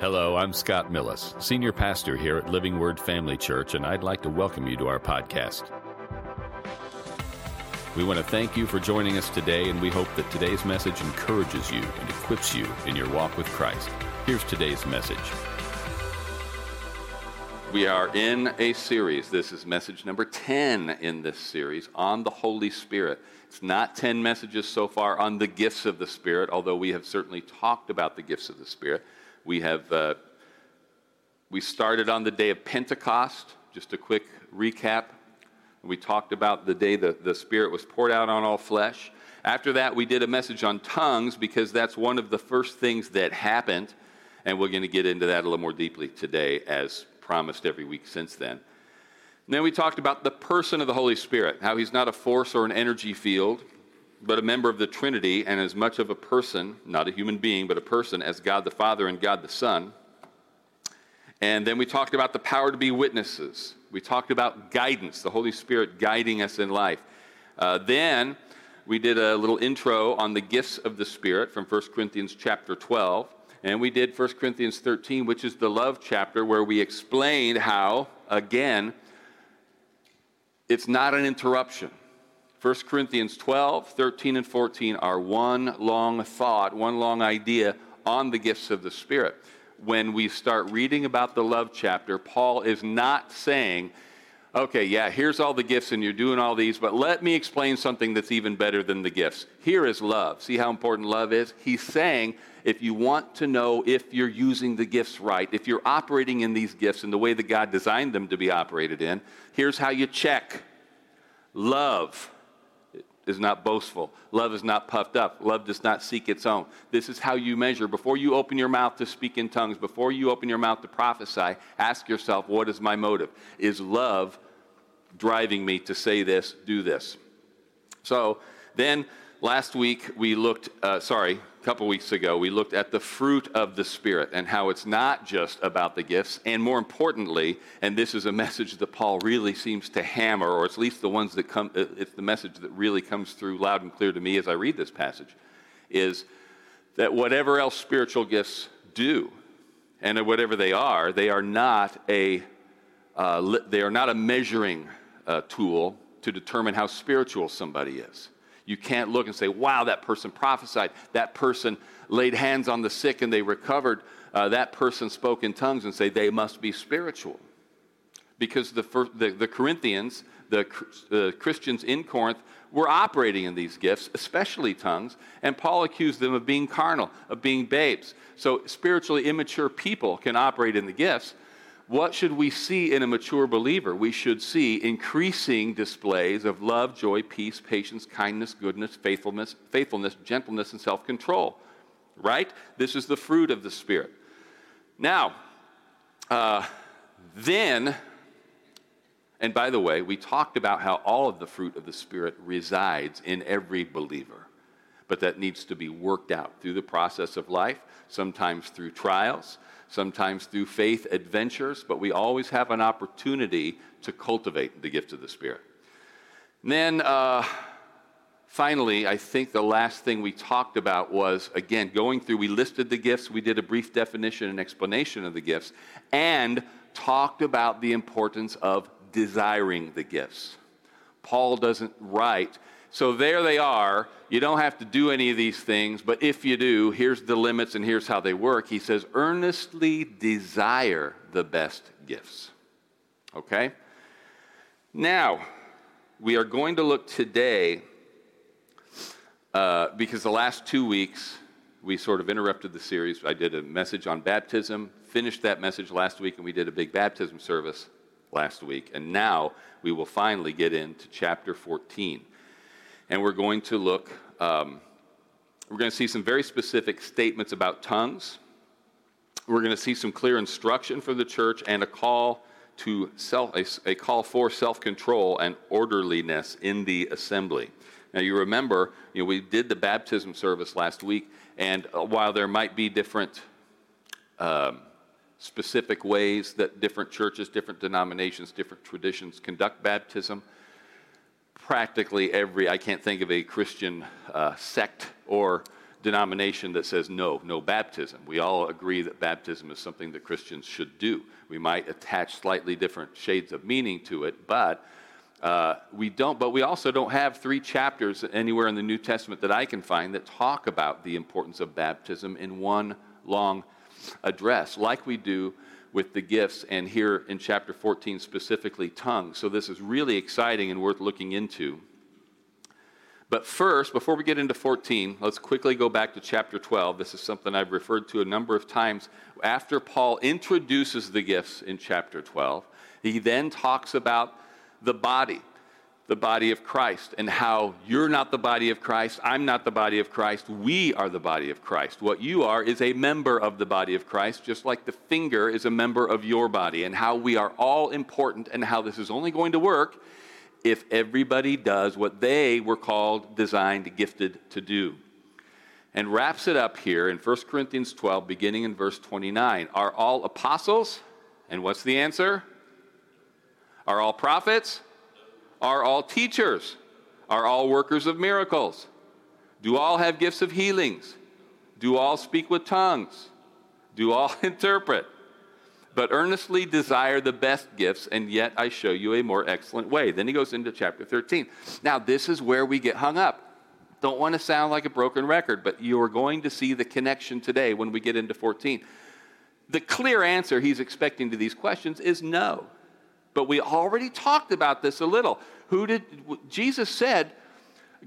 Hello, I'm Scott Millis, Senior Pastor here at Living Word Family Church, and I'd like to welcome you to our podcast. We want to thank you for joining us today, and we hope that today's message encourages you and equips you in your walk with Christ. Here's today's message. We are in a series. This is message number 10 in this series on the Holy Spirit. It's not 10 messages so far on the gifts of the Spirit, although we have certainly talked about the gifts of the Spirit. We have uh, we started on the day of Pentecost. Just a quick recap. We talked about the day the, the Spirit was poured out on all flesh. After that, we did a message on tongues because that's one of the first things that happened. And we're going to get into that a little more deeply today, as promised every week since then. And then we talked about the person of the Holy Spirit, how he's not a force or an energy field, but a member of the Trinity and as much of a person, not a human being, but a person, as God the Father and God the Son. And then we talked about the power to be witnesses. We talked about guidance, the Holy Spirit guiding us in life. Uh, then we did a little intro on the gifts of the Spirit from 1 Corinthians chapter 12. And we did 1 Corinthians 13, which is the love chapter, where we explained how, again, it's not an interruption. 1 Corinthians 12, 13, and 14 are one long thought, one long idea on the gifts of the Spirit. When we start reading about the love chapter, Paul is not saying, okay, yeah, here's all the gifts and you're doing all these, but let me explain something that's even better than the gifts. Here is love. See how important love is? He's saying, if you want to know if you're using the gifts right, if you're operating in these gifts in the way that God designed them to be operated in, here's how you check love is not boastful. Love is not puffed up. Love does not seek its own. This is how you measure. Before you open your mouth to speak in tongues, before you open your mouth to prophesy, ask yourself, what is my motive? Is love driving me to say this, do this? So then last week we looked, uh, sorry, a couple weeks ago, we looked at the fruit of the Spirit and how it's not just about the gifts, and more importantly, and this is a message that Paul really seems to hammer, or at least the ones that come, uh, it's the message that really comes through loud and clear to me as I read this passage, is that whatever else spiritual gifts do, and whatever they are, they are not a, uh, they are not a measuring uh, tool to determine how spiritual somebody is. You can't look and say, wow, that person prophesied. That person laid hands on the sick and they recovered. Uh, that person spoke in tongues and say they must be spiritual. Because the, first, the, the Corinthians, the, the Christians in Corinth, were operating in these gifts, especially tongues, and Paul accused them of being carnal, of being babes. So spiritually immature people can operate in the gifts, what should we see in a mature believer? We should see increasing displays of love, joy, peace, patience, kindness, goodness, faithfulness, faithfulness, gentleness, and self-control. Right? This is the fruit of the Spirit. Now, uh, then, and by the way, we talked about how all of the fruit of the Spirit resides in every believer, but that needs to be worked out through the process of life, sometimes through trials, sometimes through faith adventures, but we always have an opportunity to cultivate the gift of the Spirit. And then, uh, finally, I think the last thing we talked about was again, going through, we listed the gifts, we did a brief definition and explanation of the gifts, and talked about the importance of desiring the gifts. Paul doesn't write, so there they are. You don't have to do any of these things, but if you do, here's the limits and here's how they work. He says, earnestly desire the best gifts. Okay? Now, we are going to look today, uh, because the last two weeks we sort of interrupted the series. I did a message on baptism, finished that message last week, and we did a big baptism service last week. And now we will finally get into chapter 14 and we're going to look, um, we're going to see some very specific statements about tongues. We're going to see some clear instruction for the church and a call to self, a, a call for self-control and orderliness in the assembly. Now you remember, you know, we did the baptism service last week, and uh, while there might be different um, specific ways that different churches, different denominations, different traditions conduct baptism, practically every, I can't think of a Christian uh, sect or denomination that says no, no baptism. We all agree that baptism is something that Christians should do. We might attach slightly different shades of meaning to it, but uh, we don't. But we also don't have three chapters anywhere in the New Testament that I can find that talk about the importance of baptism in one long address, like we do with the gifts, and here in chapter 14 specifically, tongues. So this is really exciting and worth looking into. But first, before we get into 14, let's quickly go back to chapter 12. This is something I've referred to a number of times. After Paul introduces the gifts in chapter 12, he then talks about the body, the body of Christ, and how you're not the body of Christ, I'm not the body of Christ, we are the body of Christ. What you are is a member of the body of Christ, just like the finger is a member of your body, and how we are all important, and how this is only going to work if everybody does what they were called, designed, gifted to do. And wraps it up here in 1 Corinthians 12, beginning in verse 29. Are all apostles? And what's the answer? Are all prophets? Are all teachers? Are all workers of miracles? Do all have gifts of healings? Do all speak with tongues? Do all interpret? but earnestly desire the best gifts, and yet I show you a more excellent way. Then he goes into chapter 13. Now, this is where we get hung up. Don't want to sound like a broken record, but you are going to see the connection today when we get into 14. The clear answer he's expecting to these questions is no. But we already talked about this a little. Who did Jesus said,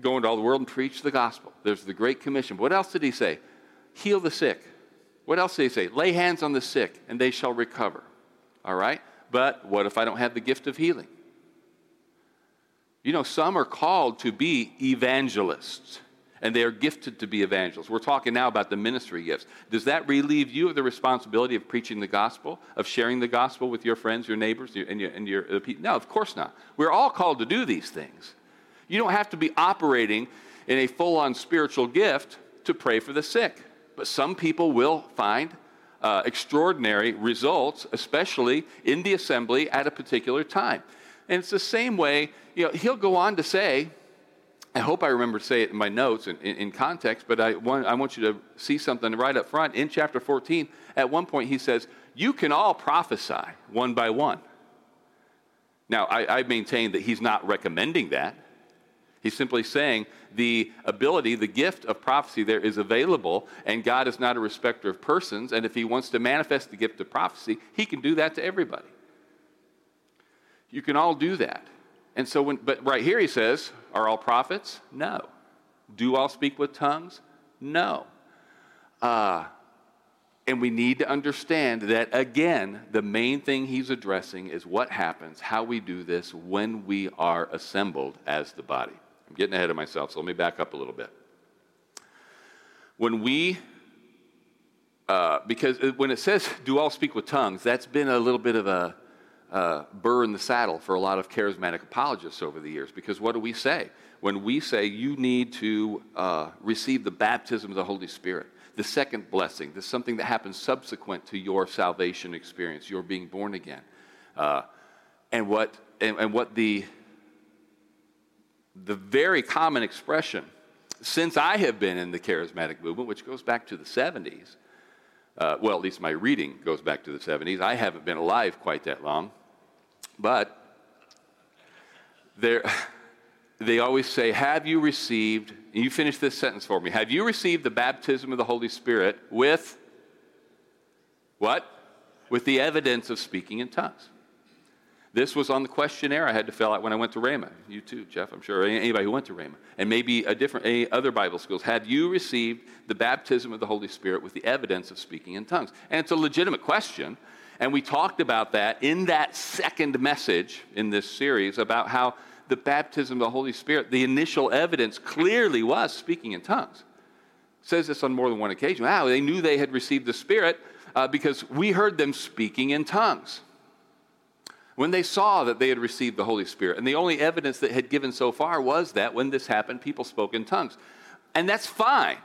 go into all the world and preach the gospel. There's the Great Commission. What else did he say? Heal the sick what else did he say? Lay hands on the sick and they shall recover. All right? But what if I don't have the gift of healing? You know, some are called to be evangelists and they are gifted to be evangelists. We're talking now about the ministry gifts. Does that relieve you of the responsibility of preaching the gospel, of sharing the gospel with your friends, your neighbors, and your, and your people? No, of course not. We're all called to do these things. You don't have to be operating in a full on spiritual gift to pray for the sick. But some people will find uh, extraordinary results, especially in the assembly at a particular time. And it's the same way, you know, he'll go on to say, I hope I remember to say it in my notes in, in, in context, but I want, I want you to see something right up front. In chapter 14, at one point he says, You can all prophesy one by one. Now, I, I maintain that he's not recommending that. He's simply saying the ability, the gift of prophecy there is available, and God is not a respecter of persons. And if He wants to manifest the gift of prophecy, He can do that to everybody. You can all do that. And so, when, but right here He says, Are all prophets? No. Do all speak with tongues? No. Uh, and we need to understand that, again, the main thing he's addressing is what happens, how we do this when we are assembled as the body. I'm getting ahead of myself, so let me back up a little bit. When we, uh, because when it says do all speak with tongues, that's been a little bit of a uh, burr in the saddle for a lot of charismatic apologists over the years. Because what do we say? When we say you need to uh, receive the baptism of the Holy Spirit, the second blessing, this something that happens subsequent to your salvation experience, your being born again. Uh, and, what, and, and what the the very common expression since I have been in the charismatic movement, which goes back to the 70s. Uh, well, at least my reading goes back to the 70s. I haven't been alive quite that long. But they always say, Have you received, you finish this sentence for me, have you received the baptism of the Holy Spirit with what? With the evidence of speaking in tongues. This was on the questionnaire I had to fill out when I went to Rhema. You too, Jeff, I'm sure. Anybody who went to Rhema. And maybe a different, any other Bible schools. Have you received the baptism of the Holy Spirit with the evidence of speaking in tongues? And it's a legitimate question. And we talked about that in that second message in this series about how the baptism of the Holy Spirit, the initial evidence clearly was speaking in tongues. It says this on more than one occasion. Wow, they knew they had received the Spirit uh, because we heard them speaking in tongues when they saw that they had received the Holy Spirit. And the only evidence that had given so far was that when this happened, people spoke in tongues. And that's fine.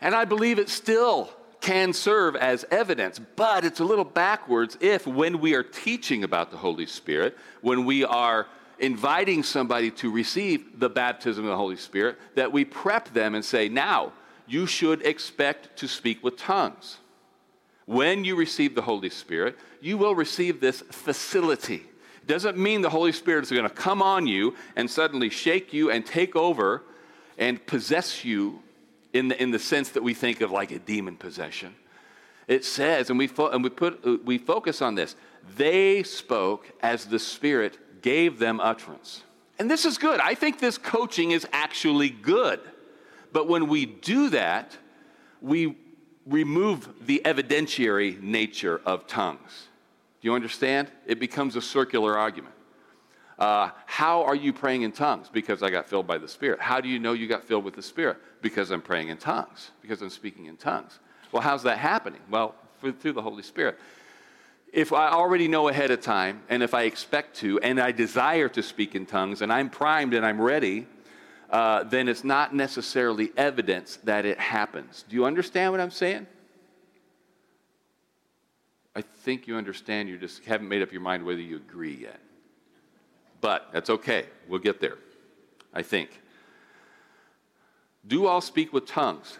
And I believe it still can serve as evidence, but it's a little backwards if, when we are teaching about the Holy Spirit, when we are inviting somebody to receive the baptism of the Holy Spirit, that we prep them and say, now, you should expect to speak with tongues. When you receive the Holy Spirit, you will receive this facility. It doesn't mean the Holy Spirit is going to come on you and suddenly shake you and take over and possess you in the, in the sense that we think of like a demon possession. It says, and we, fo- and we, put, uh, we focus on this, they spoke as the Spirit gave them utterance. And this is good. I think this coaching is actually good. But when we do that, we remove the evidentiary nature of tongues. Do you understand? It becomes a circular argument. Uh, how are you praying in tongues? Because I got filled by the Spirit. How do you know you got filled with the Spirit? Because I'm praying in tongues, because I'm speaking in tongues. Well, how's that happening? Well, through the Holy Spirit. If I already know ahead of time, and if I expect to, and I desire to speak in tongues, and I'm primed and I'm ready, uh, then it's not necessarily evidence that it happens. Do you understand what I'm saying? I think you understand. You just haven't made up your mind whether you agree yet. But that's okay. We'll get there, I think. Do all speak with tongues?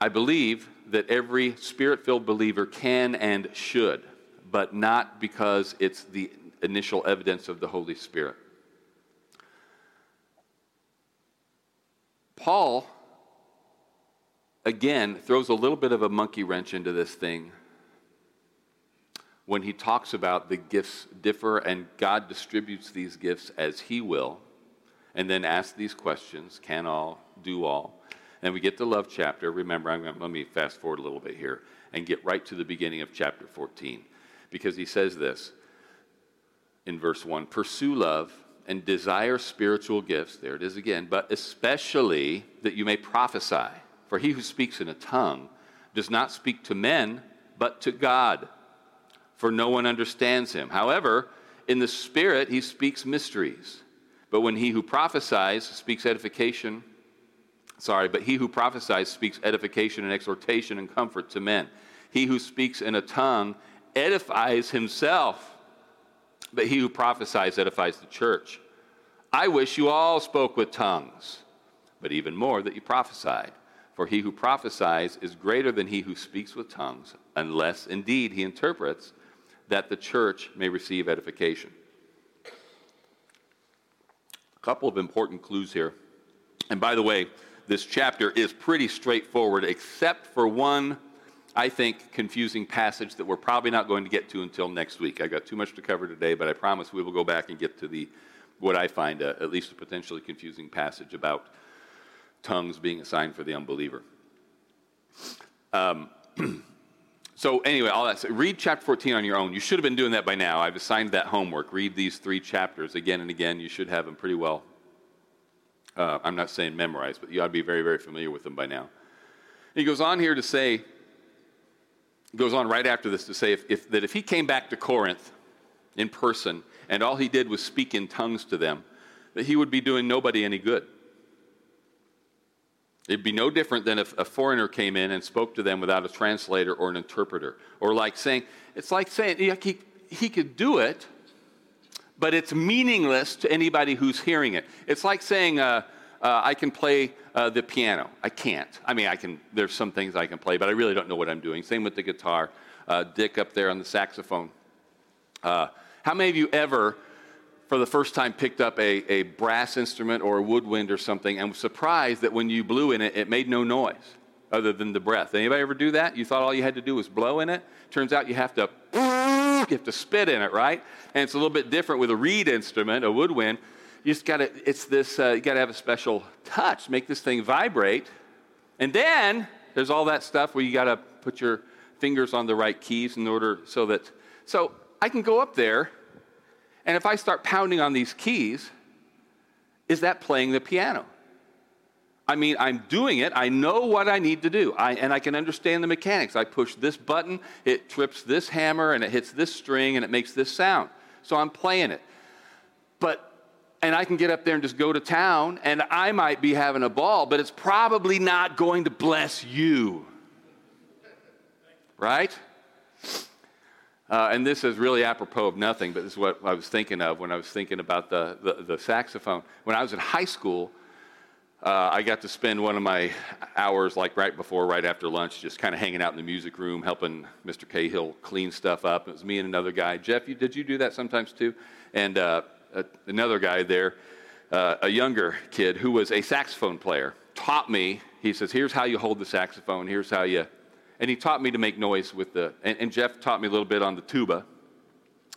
I believe that every spirit filled believer can and should, but not because it's the initial evidence of the Holy Spirit. Paul, again, throws a little bit of a monkey wrench into this thing when he talks about the gifts differ and God distributes these gifts as he will, and then asks these questions can all, do all. And we get the love chapter. Remember, I'm gonna, let me fast forward a little bit here and get right to the beginning of chapter 14 because he says this in verse 1 Pursue love and desire spiritual gifts. There it is again, but especially that you may prophesy. For he who speaks in a tongue does not speak to men, but to God, for no one understands him. However, in the Spirit he speaks mysteries. But when he who prophesies speaks edification, sorry, but he who prophesies speaks edification and exhortation and comfort to men. He who speaks in a tongue edifies himself but he who prophesies edifies the church. I wish you all spoke with tongues, but even more that you prophesied. For he who prophesies is greater than he who speaks with tongues, unless indeed he interprets, that the church may receive edification. A couple of important clues here. And by the way, this chapter is pretty straightforward, except for one I think, confusing passage that we're probably not going to get to until next week. I got too much to cover today, but I promise we will go back and get to the what I find a, at least a potentially confusing passage about tongues being a sign for the unbeliever. Um, so anyway, all that. read chapter 14 on your own. You should have been doing that by now. I've assigned that homework. Read these three chapters again and again. You should have them pretty well. Uh, I'm not saying memorized, but you ought to be very, very familiar with them by now. He goes on here to say goes on right after this to say if, if, that if he came back to Corinth in person and all he did was speak in tongues to them, that he would be doing nobody any good. It'd be no different than if a foreigner came in and spoke to them without a translator or an interpreter. Or like saying, it's like saying, yeah, he, he could do it, but it's meaningless to anybody who's hearing it. It's like saying, uh, uh, I can play uh, the piano. I can't. I mean, I can. There's some things I can play, but I really don't know what I'm doing. Same with the guitar. Uh, Dick up there on the saxophone. Uh, how many of you ever, for the first time, picked up a, a brass instrument or a woodwind or something and was surprised that when you blew in it, it made no noise other than the breath? Anybody ever do that? You thought all you had to do was blow in it. Turns out you have to. You have to spit in it, right? And it's a little bit different with a reed instrument, a woodwind you just got to, it's this, uh, you got to have a special touch, make this thing vibrate. And then there's all that stuff where you got to put your fingers on the right keys in order so that, so I can go up there, and if I start pounding on these keys, is that playing the piano? I mean, I'm doing it. I know what I need to do. I, and I can understand the mechanics. I push this button, it trips this hammer, and it hits this string, and it makes this sound. So I'm playing it. But and I can get up there and just go to town, and I might be having a ball, but it's probably not going to bless you. Right? Uh, and this is really apropos of nothing, but this is what I was thinking of when I was thinking about the, the, the saxophone. When I was in high school, uh, I got to spend one of my hours, like right before, right after lunch, just kind of hanging out in the music room, helping Mr. Cahill clean stuff up. It was me and another guy. Jeff, you, did you do that sometimes too? And uh, another guy there, uh, a younger kid who was a saxophone player, taught me. He says, "Here's how you hold the saxophone. Here's how you," and he taught me to make noise with the. and, and Jeff taught me a little bit on the tuba.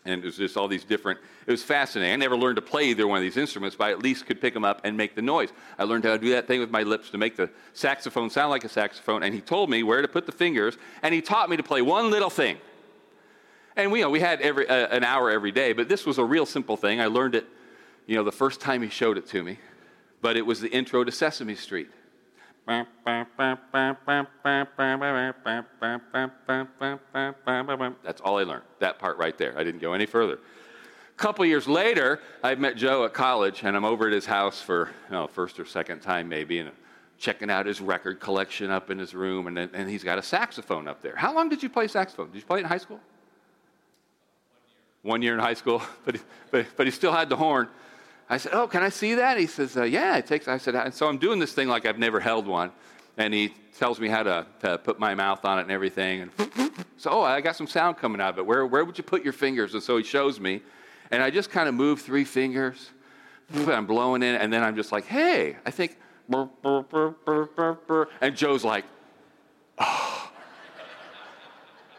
And it was just all these different it was fascinating. I never learned to play either one of these instruments but i at least could pick them up and make the noise. I learned how to do that thing with my lips to make the saxophone sound like a saxophone and he told me where to put the fingers and he taught me to play one little thing. And we, you know, we had every, uh, an hour every day but this was a real simple thing. I learned it you know the first time he showed it to me but it was the intro to sesame street that's all I learned, that part right there. I didn't go any further. A couple years later, I met Joe at college, and I'm over at his house for you know, first or second time maybe, and checking out his record collection up in his room, and, and he's got a saxophone up there. How long did you play saxophone? Did you play it in high school? One year in high school, but, but, but he still had the horn. I said, Oh, can I see that? He says, uh, Yeah, it takes. I said, and so I'm doing this thing like I've never held one. And he tells me how to, to put my mouth on it and everything. And so, oh, I got some sound coming out of it. Where, where would you put your fingers? And so he shows me. And I just kind of move three fingers. I'm blowing in, and then I'm just like, hey, I think. And Joe's like, oh,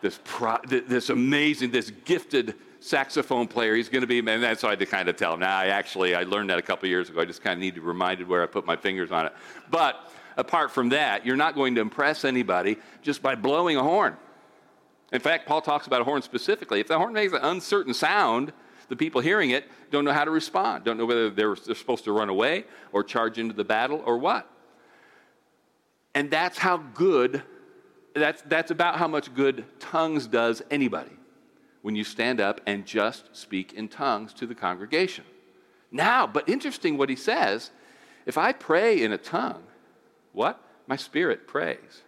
this, pro- this amazing, this gifted saxophone player. He's going to be, and that's so I had to kind of tell him. Now, I actually, I learned that a couple years ago. I just kind of need to be reminded where I put my fingers on it. But apart from that, you're not going to impress anybody just by blowing a horn. In fact, Paul talks about a horn specifically. If the horn makes an uncertain sound, the people hearing it don't know how to respond, don't know whether they're, they're supposed to run away or charge into the battle or what. And that's how good, that's, that's about how much good tongues does anybody when you stand up and just speak in tongues to the congregation. Now, but interesting what he says if I pray in a tongue, what? My spirit prays.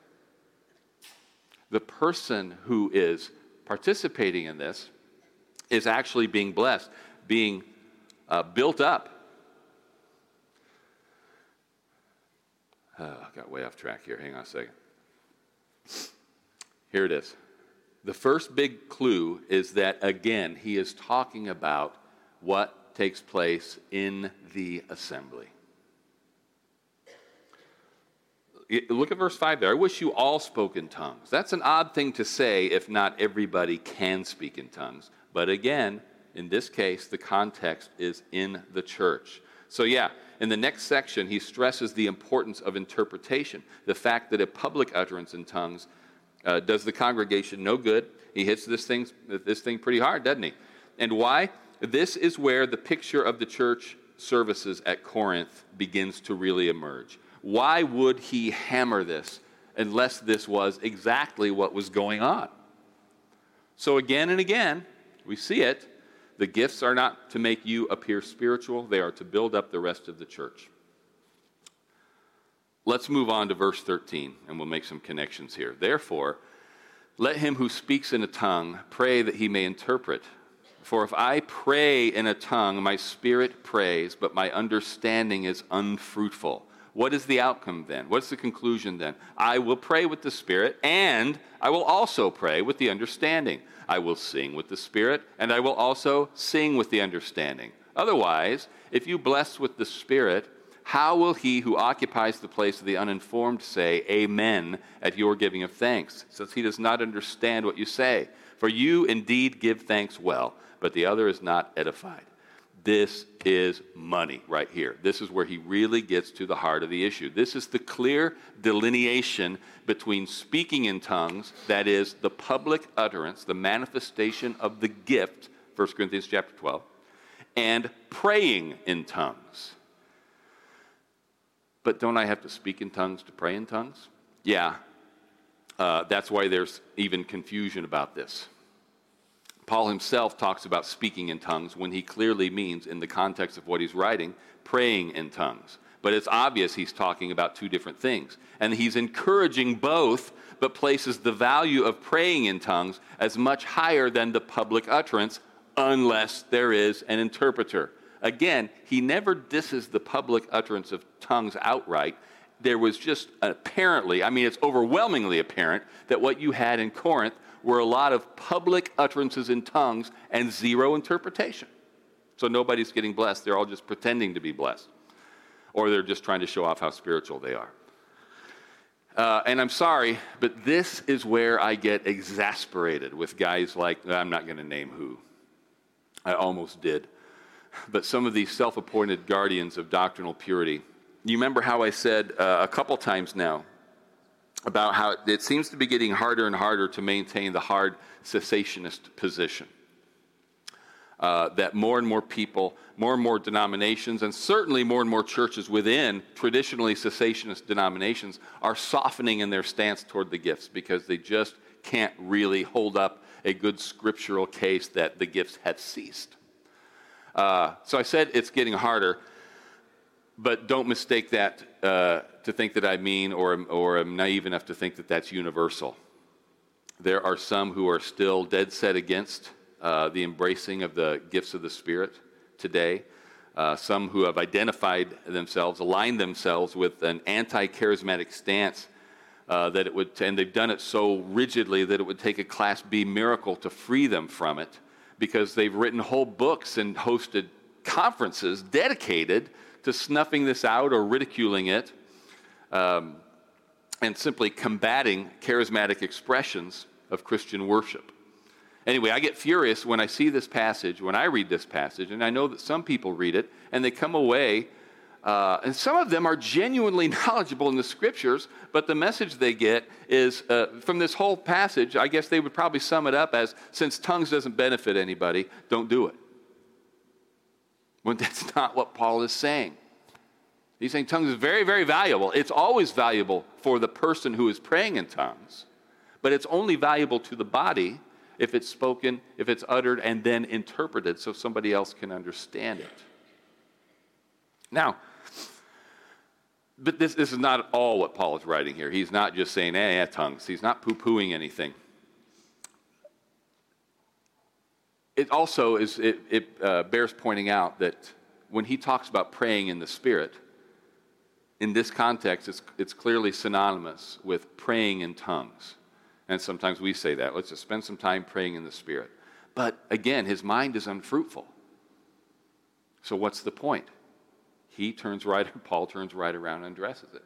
The person who is participating in this is actually being blessed, being uh, built up. Oh, I got way off track here. Hang on a second. Here it is. The first big clue is that, again, he is talking about what takes place in the assembly. Look at verse 5 there. I wish you all spoke in tongues. That's an odd thing to say if not everybody can speak in tongues. But again, in this case, the context is in the church. So, yeah, in the next section, he stresses the importance of interpretation, the fact that a public utterance in tongues uh, does the congregation no good. He hits this thing, this thing pretty hard, doesn't he? And why? This is where the picture of the church services at Corinth begins to really emerge. Why would he hammer this unless this was exactly what was going on? So, again and again, we see it. The gifts are not to make you appear spiritual, they are to build up the rest of the church. Let's move on to verse 13, and we'll make some connections here. Therefore, let him who speaks in a tongue pray that he may interpret. For if I pray in a tongue, my spirit prays, but my understanding is unfruitful. What is the outcome then? What's the conclusion then? I will pray with the Spirit, and I will also pray with the understanding. I will sing with the Spirit, and I will also sing with the understanding. Otherwise, if you bless with the Spirit, how will he who occupies the place of the uninformed say, Amen, at your giving of thanks, since he does not understand what you say? For you indeed give thanks well, but the other is not edified. This is money right here. This is where he really gets to the heart of the issue. This is the clear delineation between speaking in tongues, that is, the public utterance, the manifestation of the gift, 1 Corinthians chapter 12, and praying in tongues. But don't I have to speak in tongues to pray in tongues? Yeah. Uh, that's why there's even confusion about this. Paul himself talks about speaking in tongues when he clearly means, in the context of what he's writing, praying in tongues. But it's obvious he's talking about two different things. And he's encouraging both, but places the value of praying in tongues as much higher than the public utterance, unless there is an interpreter Again, he never disses the public utterance of tongues outright. There was just apparently, I mean, it's overwhelmingly apparent that what you had in Corinth were a lot of public utterances in tongues and zero interpretation. So nobody's getting blessed. They're all just pretending to be blessed. Or they're just trying to show off how spiritual they are. Uh, and I'm sorry, but this is where I get exasperated with guys like, I'm not going to name who. I almost did. But some of these self appointed guardians of doctrinal purity. You remember how I said uh, a couple times now about how it seems to be getting harder and harder to maintain the hard cessationist position. Uh, that more and more people, more and more denominations, and certainly more and more churches within traditionally cessationist denominations are softening in their stance toward the gifts because they just can't really hold up a good scriptural case that the gifts have ceased. Uh, so I said it's getting harder, but don't mistake that uh, to think that I mean or, or am naive enough to think that that's universal. There are some who are still dead set against uh, the embracing of the gifts of the Spirit today. Uh, some who have identified themselves, aligned themselves with an anti charismatic stance uh, that it would, and they've done it so rigidly that it would take a Class B miracle to free them from it because they've written whole books and hosted conferences dedicated to snuffing this out or ridiculing it um, and simply combating charismatic expressions of Christian worship. Anyway, I get furious when I see this passage, when I read this passage, and I know that some people read it and they come away, uh, and some of them are genuinely knowledgeable in the scriptures, but the message they get is uh, from this whole passage, I guess they would probably sum it up as since tongues doesn't benefit anybody, don't do it. When that's not what Paul is saying. He's saying tongues is very, very valuable. It's always valuable for the person who is praying in tongues, but it's only valuable to the body if it's spoken, if it's uttered, and then interpreted so somebody else can understand it. Now, but this, this is not at all what Paul is writing here. He's not just saying, eh, eh tongues. He's not poo pooing anything. It also is, it, it uh, bears pointing out that when he talks about praying in the Spirit, in this context, it's, it's clearly synonymous with praying in tongues. And sometimes we say that. Let's just spend some time praying in the Spirit. But again, his mind is unfruitful. So what's the point? He turns right, Paul turns right around and addresses it.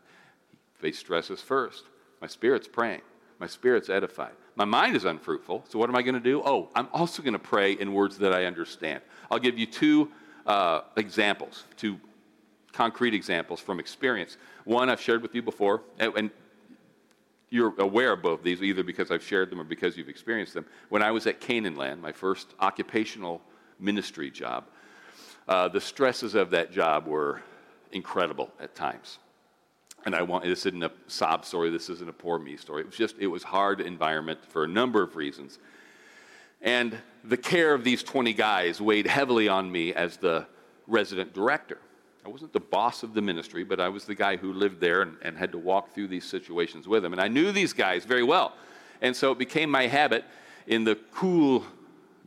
He stresses first. My spirit's praying. My spirit's edified. My mind is unfruitful. So what am I going to do? Oh, I'm also going to pray in words that I understand. I'll give you two uh, examples, two concrete examples from experience. One I've shared with you before, and you're aware of both these, either because I've shared them or because you've experienced them. When I was at Canaan Land, my first occupational ministry job, uh, the stresses of that job were incredible at times. And I want this isn't a sob story. This isn't a poor me story. It was just it was hard environment for a number of reasons. And the care of these 20 guys weighed heavily on me as the resident director. I wasn't the boss of the ministry, but I was the guy who lived there and, and had to walk through these situations with them. And I knew these guys very well. And so it became my habit in the cool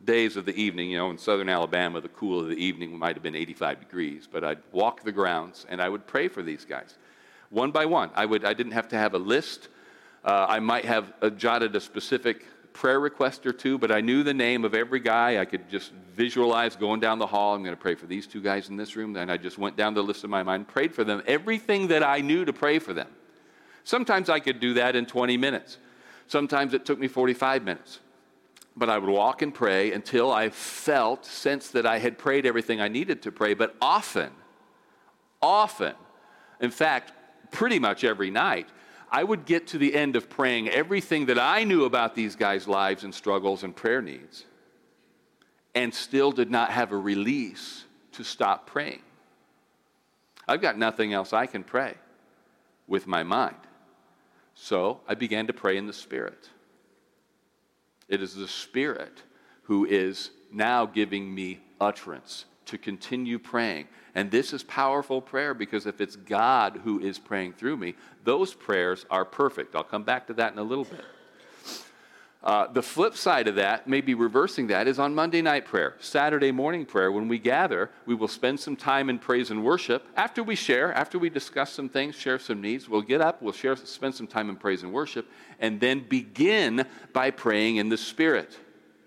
days of the evening, you know, in southern Alabama, the cool of the evening might have been 85 degrees, but I'd walk the grounds and I would pray for these guys. One by one. I, would, I didn't have to have a list. Uh, I might have uh, jotted a specific prayer request or two, but I knew the name of every guy. I could just visualize going down the hall. I'm going to pray for these two guys in this room. Then I just went down the list of my mind, prayed for them, everything that I knew to pray for them. Sometimes I could do that in 20 minutes. Sometimes it took me 45 minutes. But I would walk and pray until I felt, sensed that I had prayed everything I needed to pray. But often, often, in fact, pretty much every night, I would get to the end of praying everything that I knew about these guys' lives and struggles and prayer needs, and still did not have a release to stop praying. I've got nothing else I can pray with my mind. So I began to pray in the Spirit. It is the Spirit who is now giving me utterance to continue praying. And this is powerful prayer because if it's God who is praying through me, those prayers are perfect. I'll come back to that in a little bit. Uh, the flip side of that, maybe reversing that, is on Monday night prayer, Saturday morning prayer. When we gather, we will spend some time in praise and worship. After we share, after we discuss some things, share some needs, we'll get up, we'll share, spend some time in praise and worship, and then begin by praying in the Spirit.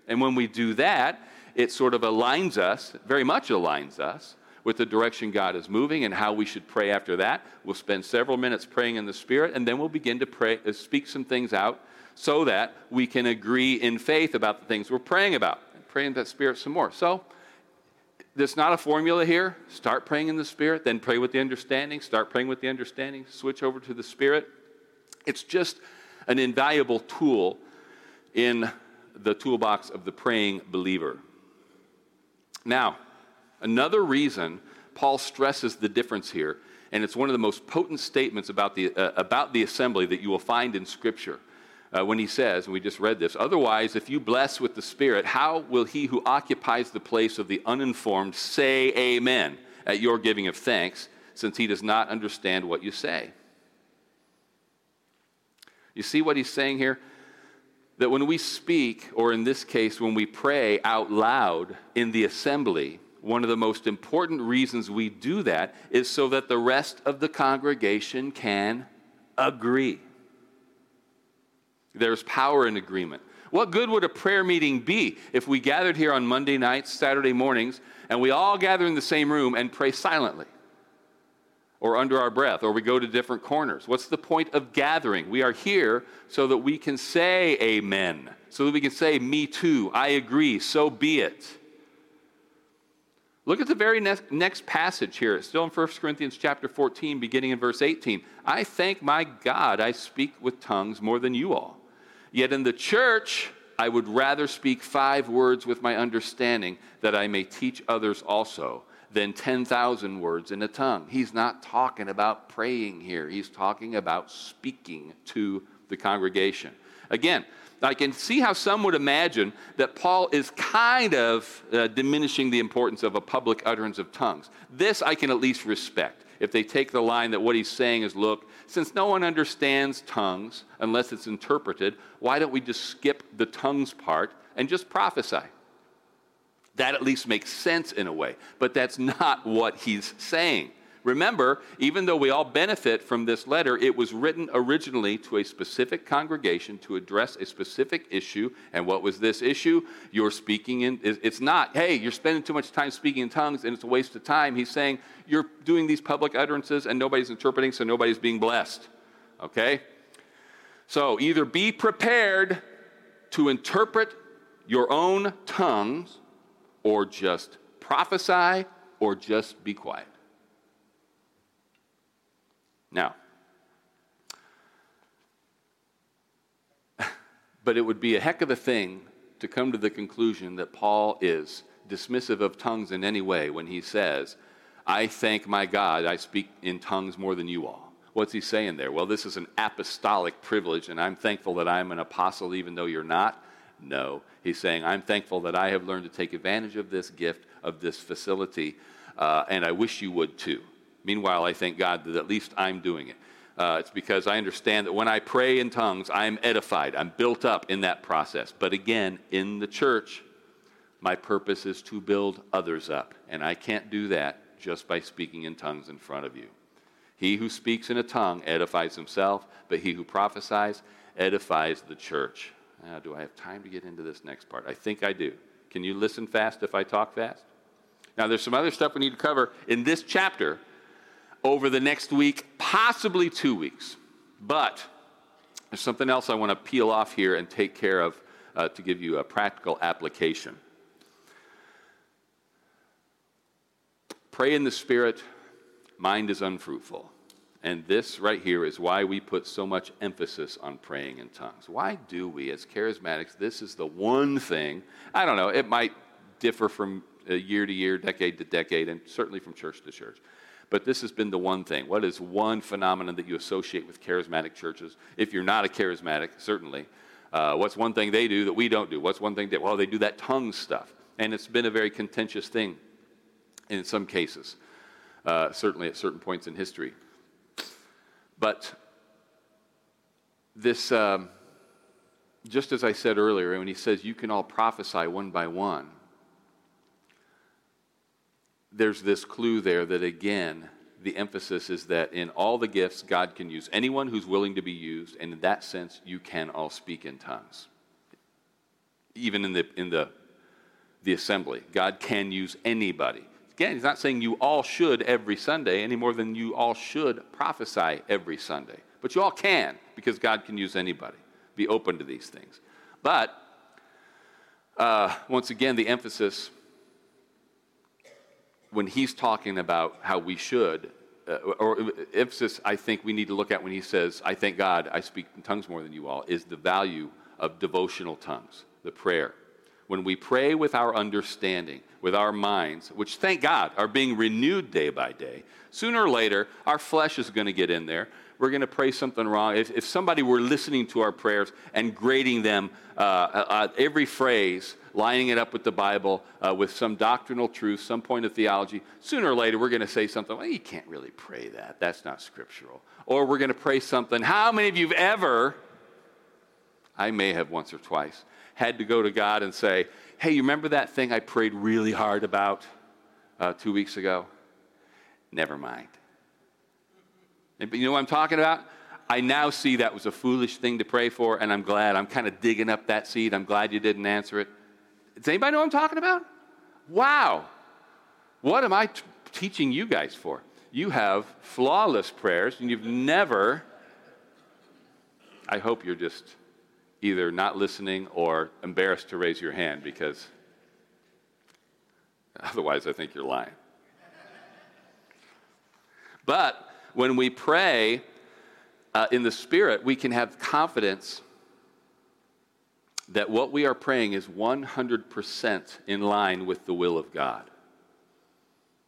And when we do that, it sort of aligns us, very much aligns us, with the direction God is moving and how we should pray after that. We'll spend several minutes praying in the Spirit, and then we'll begin to pray, uh, speak some things out so that we can agree in faith about the things we're praying about. Pray in that Spirit some more. So, there's not a formula here. Start praying in the Spirit, then pray with the understanding. Start praying with the understanding, switch over to the Spirit. It's just an invaluable tool in the toolbox of the praying believer. Now, another reason Paul stresses the difference here, and it's one of the most potent statements about the, uh, about the assembly that you will find in Scripture uh, when he says, and we just read this, otherwise, if you bless with the Spirit, how will he who occupies the place of the uninformed say amen at your giving of thanks, since he does not understand what you say? You see what he's saying here? That when we speak, or in this case, when we pray out loud in the assembly, one of the most important reasons we do that is so that the rest of the congregation can agree. There's power in agreement. What good would a prayer meeting be if we gathered here on Monday nights, Saturday mornings, and we all gather in the same room and pray silently? Or under our breath, or we go to different corners. What's the point of gathering? We are here so that we can say amen, so that we can say, Me too, I agree, so be it. Look at the very next, next passage here. It's still in 1 Corinthians chapter 14, beginning in verse 18. I thank my God I speak with tongues more than you all. Yet in the church, I would rather speak five words with my understanding that I may teach others also than 10,000 words in a tongue. He's not talking about praying here, he's talking about speaking to the congregation. Again, I can see how some would imagine that Paul is kind of uh, diminishing the importance of a public utterance of tongues. This I can at least respect if they take the line that what he's saying is look, since no one understands tongues unless it's interpreted, why don't we just skip the tongues part and just prophesy? That at least makes sense in a way, but that's not what he's saying. Remember, even though we all benefit from this letter, it was written originally to a specific congregation to address a specific issue. And what was this issue? You're speaking in, it's not, hey, you're spending too much time speaking in tongues and it's a waste of time. He's saying, you're doing these public utterances and nobody's interpreting, so nobody's being blessed. Okay? So either be prepared to interpret your own tongues or just prophesy or just be quiet. Now, but it would be a heck of a thing to come to the conclusion that Paul is dismissive of tongues in any way when he says, I thank my God I speak in tongues more than you all. What's he saying there? Well, this is an apostolic privilege, and I'm thankful that I'm an apostle even though you're not. No. He's saying, I'm thankful that I have learned to take advantage of this gift, of this facility, uh, and I wish you would too. Meanwhile, I thank God that at least I'm doing it. Uh, it's because I understand that when I pray in tongues, I'm edified. I'm built up in that process. But again, in the church, my purpose is to build others up. And I can't do that just by speaking in tongues in front of you. He who speaks in a tongue edifies himself, but he who prophesies edifies the church. Now, do I have time to get into this next part? I think I do. Can you listen fast if I talk fast? Now, there's some other stuff we need to cover in this chapter over the next week, possibly two weeks. But there's something else I want to peel off here and take care of uh, to give you a practical application. Pray in the Spirit, mind is unfruitful. And this right here is why we put so much emphasis on praying in tongues. Why do we, as charismatics, this is the one thing, I don't know, it might differ from uh, year to year, decade to decade, and certainly from church to church. But this has been the one thing. What is one phenomenon that you associate with charismatic churches? If you're not a charismatic, certainly. Uh, what's one thing they do that we don't do? What's one thing that, well, they do that tongue stuff. And it's been a very contentious thing in some cases, uh, certainly at certain points in history. But this, um, just as I said earlier, when he says you can all prophesy one by one, there's this clue there that again, the emphasis is that in all the gifts, God can use anyone who's willing to be used, and in that sense, you can all speak in tongues. Even in the, in the, the assembly, God can use anybody. Again, he's not saying you all should every Sunday any more than you all should prophesy every Sunday. But you all can because God can use anybody. Be open to these things. But uh, once again, the emphasis when he's talking about how we should, uh, or emphasis I think we need to look at when he says, I thank God I speak in tongues more than you all, is the value of devotional tongues, the prayer. When we pray with our understanding, with our minds, which thank God are being renewed day by day, sooner or later, our flesh is going to get in there we're going to pray something wrong, if, if somebody were listening to our prayers and grading them, uh, uh, every phrase, lining it up with the Bible, uh, with some doctrinal truth, some point of theology, sooner or later we're going to say something, well, you can't really pray that. That's not scriptural. Or we're going to pray something. How many of you have ever, I may have once or twice, had to go to God and say, hey, you remember that thing I prayed really hard about uh, two weeks ago? Never mind. You know what I'm talking about? I now see that was a foolish thing to pray for, and I'm glad. I'm kind of digging up that seed. I'm glad you didn't answer it. Does anybody know what I'm talking about? Wow. What am I t- teaching you guys for? You have flawless prayers, and you've never. I hope you're just either not listening or embarrassed to raise your hand because otherwise I think you're lying. But when we pray uh, in the Spirit, we can have confidence that what we are praying is 100% in line with the will of God.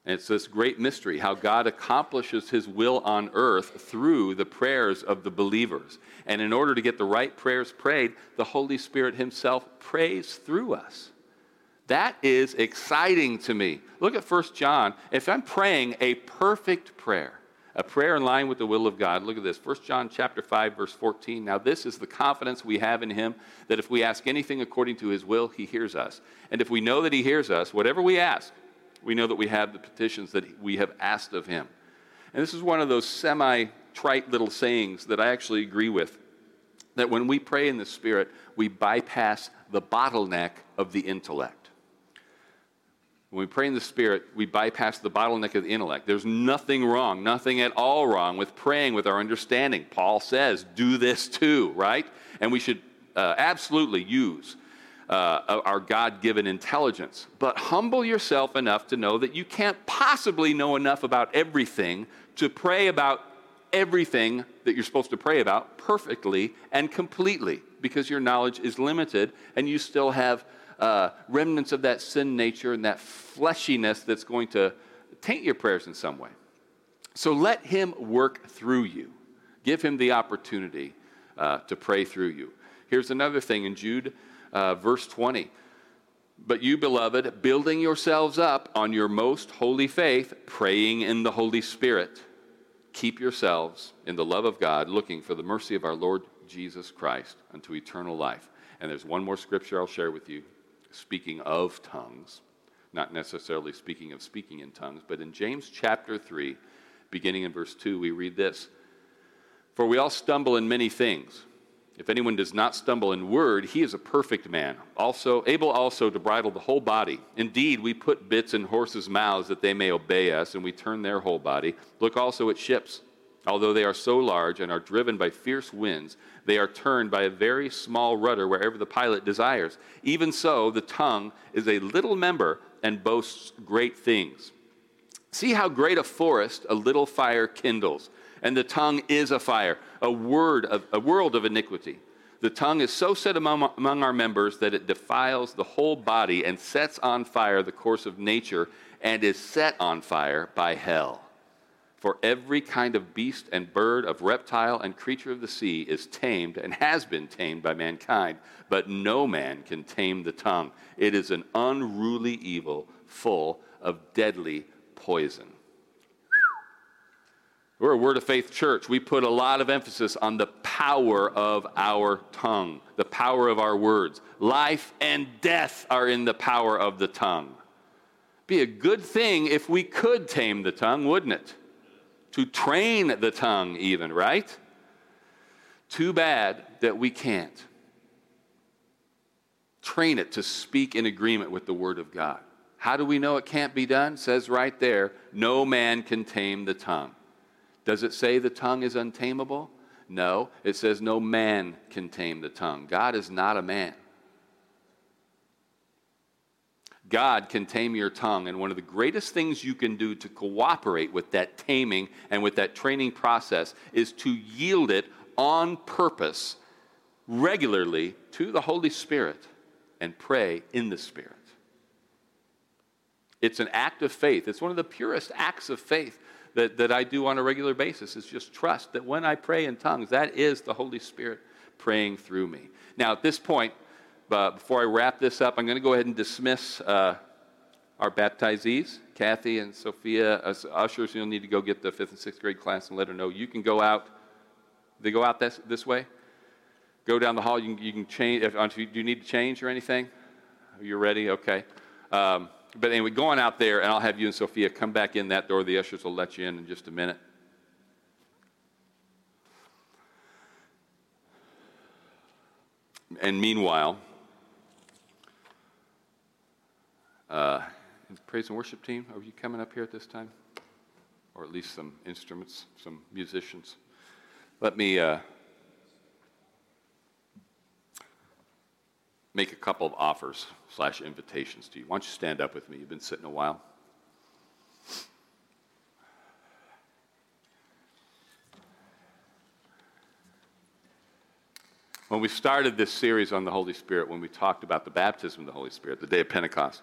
And it's this great mystery how God accomplishes his will on earth through the prayers of the believers. And in order to get the right prayers prayed, the Holy Spirit himself prays through us. That is exciting to me. Look at 1 John. If I'm praying a perfect prayer, a prayer in line with the will of God. Look at this. 1 John chapter 5 verse 14. Now this is the confidence we have in him that if we ask anything according to his will, he hears us. And if we know that he hears us, whatever we ask, we know that we have the petitions that we have asked of him. And this is one of those semi trite little sayings that I actually agree with. That when we pray in the Spirit, we bypass the bottleneck of the intellect. When we pray in the Spirit, we bypass the bottleneck of the intellect. There's nothing wrong, nothing at all wrong with praying with our understanding. Paul says, do this too, right? And we should uh, absolutely use uh, our God given intelligence. But humble yourself enough to know that you can't possibly know enough about everything to pray about everything that you're supposed to pray about perfectly and completely because your knowledge is limited and you still have uh, remnants of that sin nature and that fleshiness that's going to taint your prayers in some way. So let Him work through you. Give Him the opportunity uh, to pray through you. Here's another thing in Jude, uh, verse 20. But you, beloved, building yourselves up on your most holy faith, praying in the Holy Spirit, keep yourselves in the love of God, looking for the mercy of our Lord Jesus Christ unto eternal life. And there's one more scripture I'll share with you speaking of tongues, not necessarily speaking of speaking in tongues, but in James chapter 3, beginning in verse 2, we read this For we all stumble in many things. If anyone does not stumble in word, he is a perfect man, also able also to bridle the whole body. Indeed, we put bits in horses' mouths that they may obey us, and we turn their whole body. Look also at ships. Although they are so large and are driven by fierce winds, they are turned by a very small rudder wherever the pilot desires. Even so, the tongue is a little member and boasts great things. See how great a forest a little fire kindles. And the tongue is a fire, a word of a world of iniquity. The tongue is so set among, among our members that it defiles the whole body and sets on fire the course of nature and is set on fire by hell. For every kind of beast and bird, of reptile and creature of the sea is tamed and has been tamed by mankind, but no man can tame the tongue. It is an unruly evil full of deadly poison. We're a Word of Faith church. We put a lot of emphasis on the power of our tongue, the power of our words. Life and death are in the power of the tongue. Be a good thing if we could tame the tongue, wouldn't it? To train the tongue, even, right? Too bad that we can't. Train it to speak in agreement with the Word of God. How do we know it can't be done? It says right there, no man can tame the tongue. Does it say the tongue is untamable? No, it says no man can tame the tongue. God is not a man. God can tame your tongue, and one of the greatest things you can do to cooperate with that taming and with that training process is to yield it on purpose regularly to the Holy Spirit and pray in the Spirit. It's an act of faith. It's one of the purest acts of faith that, that I do on a regular basis is just trust that when I pray in tongues, that is the Holy Spirit praying through me. Now, at this point, uh, before I wrap this up, I'm going to go ahead and dismiss uh, our baptizees, Kathy and Sophia. As ushers, you'll need to go get the fifth and sixth grade class and let her know. You can go out. They go out this, this way. Go down the hall. You can, you can change. If, do you need to change or anything? Are you ready? Okay. Um, but anyway, go on out there, and I'll have you and Sophia come back in that door. The ushers will let you in in just a minute. And meanwhile, uh, praise and worship team, are you coming up here at this time? Or at least some instruments, some musicians. Let me. Uh, make a couple of offers slash invitations to you. Why don't you stand up with me? You've been sitting a while. When we started this series on the Holy Spirit, when we talked about the baptism of the Holy Spirit, the day of Pentecost,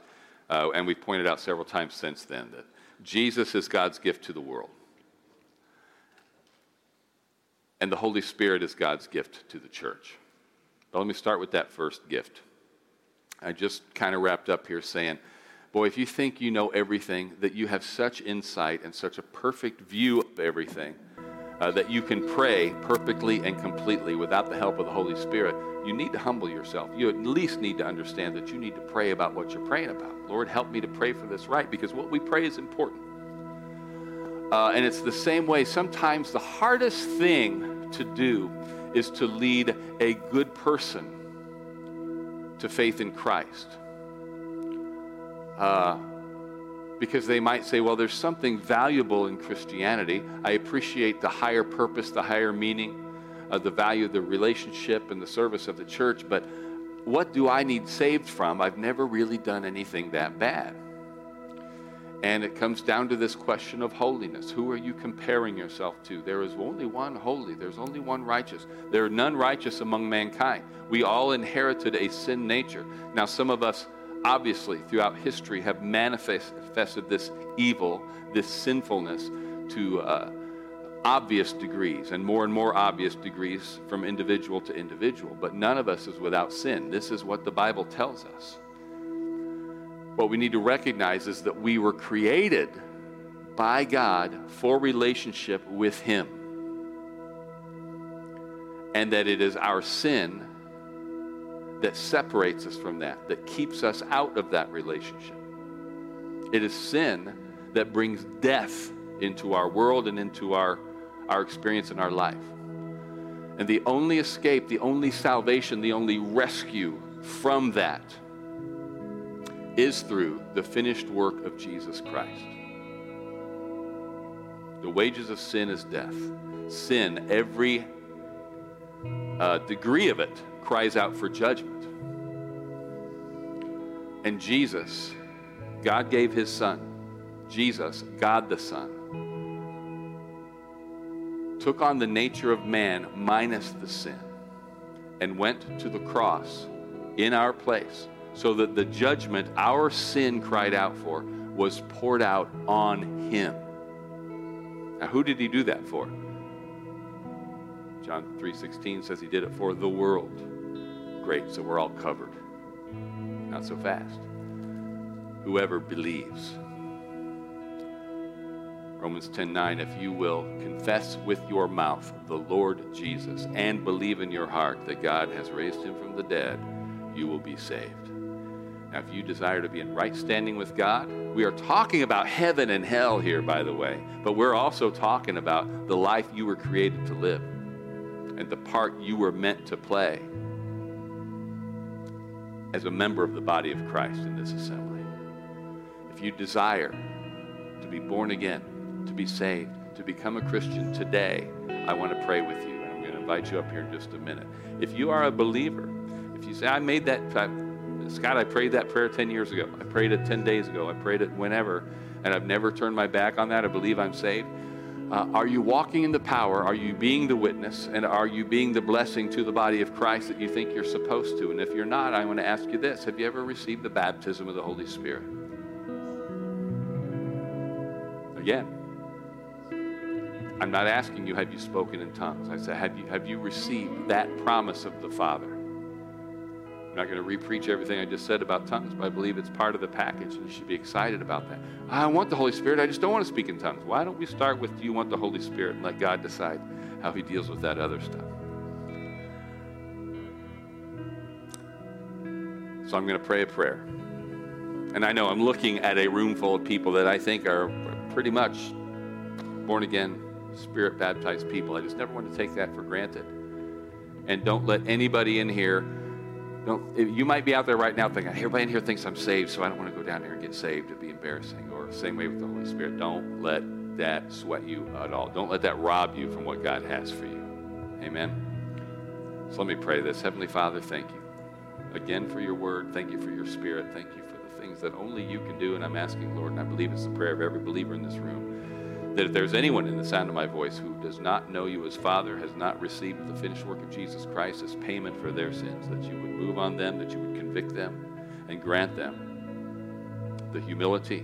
uh, and we've pointed out several times since then that Jesus is God's gift to the world. And the Holy Spirit is God's gift to the church. But let me start with that first gift. I just kind of wrapped up here saying, boy, if you think you know everything, that you have such insight and such a perfect view of everything, uh, that you can pray perfectly and completely without the help of the Holy Spirit, you need to humble yourself. You at least need to understand that you need to pray about what you're praying about. Lord, help me to pray for this right, because what we pray is important. Uh, and it's the same way. Sometimes the hardest thing to do is to lead a good person to faith in Christ. Uh, because they might say, well, there's something valuable in Christianity. I appreciate the higher purpose, the higher meaning, uh, the value of the relationship and the service of the church, but what do I need saved from? I've never really done anything that bad. And it comes down to this question of holiness. Who are you comparing yourself to? There is only one holy, there's only one righteous. There are none righteous among mankind. We all inherited a sin nature. Now, some of us, obviously, throughout history, have manifested this evil, this sinfulness to uh, obvious degrees and more and more obvious degrees from individual to individual. But none of us is without sin. This is what the Bible tells us. What we need to recognize is that we were created by God for relationship with Him. And that it is our sin that separates us from that, that keeps us out of that relationship. It is sin that brings death into our world and into our, our experience in our life. And the only escape, the only salvation, the only rescue from that is through the finished work of Jesus Christ. The wages of sin is death. Sin, every uh, degree of it, cries out for judgment. And Jesus, God gave his Son, Jesus, God the Son, took on the nature of man minus the sin and went to the cross in our place so that the judgment our sin cried out for was poured out on him. Now, who did he do that for? John 3:16 says he did it for the world. Great, so we're all covered. Not so fast. Whoever believes. Romans 10:9 if you will confess with your mouth the Lord Jesus and believe in your heart that God has raised him from the dead, you will be saved. Now, if you desire to be in right standing with God, we are talking about heaven and hell here, by the way, but we're also talking about the life you were created to live and the part you were meant to play as a member of the body of Christ in this assembly. If you desire to be born again, to be saved, to become a Christian today, I want to pray with you. I'm going to invite you up here in just a minute. If you are a believer, if you say, I made that, Scott, I prayed that prayer 10 years ago. I prayed it 10 days ago. I prayed it whenever, and I've never turned my back on that. I believe I'm saved. Uh, are you walking in the power? Are you being the witness? And are you being the blessing to the body of Christ that you think you're supposed to? And if you're not, I want to ask you this Have you ever received the baptism of the Holy Spirit? Again, I'm not asking you, have you spoken in tongues? I said, have you, have you received that promise of the Father? I'm not going to repreach everything I just said about tongues, but I believe it's part of the package, and you should be excited about that. I want the Holy Spirit, I just don't want to speak in tongues. Why don't we start with do you want the Holy Spirit and let God decide how He deals with that other stuff? So I'm going to pray a prayer. And I know I'm looking at a room full of people that I think are pretty much born again, spirit baptized people. I just never want to take that for granted. And don't let anybody in here don't, you might be out there right now thinking, everybody in here thinks I'm saved, so I don't want to go down here and get saved. It'd be embarrassing. Or same way with the Holy Spirit. Don't let that sweat you at all. Don't let that rob you from what God has for you. Amen. So let me pray this. Heavenly Father, thank you again for your word. Thank you for your spirit. Thank you for the things that only you can do. And I'm asking, Lord, and I believe it's the prayer of every believer in this room that if there's anyone in the sound of my voice who does not know you as Father, has not received the finished work of Jesus Christ as payment for their sins, that you would move on them, that you would convict them, and grant them the humility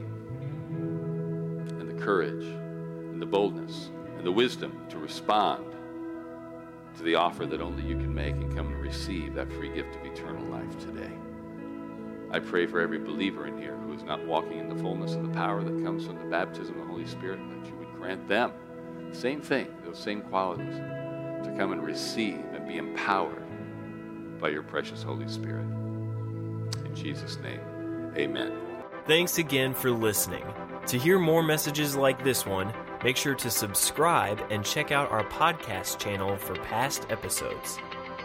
and the courage and the boldness and the wisdom to respond to the offer that only you can make and come and receive that free gift of eternal life today. I pray for every believer in here who is not walking in the fullness of the power that comes from the baptism of the Holy Spirit, that you grant them the same thing, those same qualities, to come and receive and be empowered by your precious Holy Spirit. In Jesus' name, amen. Thanks again for listening. To hear more messages like this one, make sure to subscribe and check out our podcast channel for past episodes.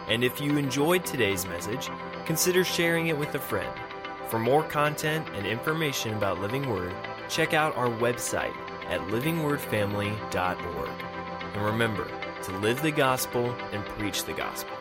And if you enjoyed today's message, consider sharing it with a friend. For more content and information about Living Word, check out our website at livingwordfamily.org. And remember to live the gospel and preach the gospel.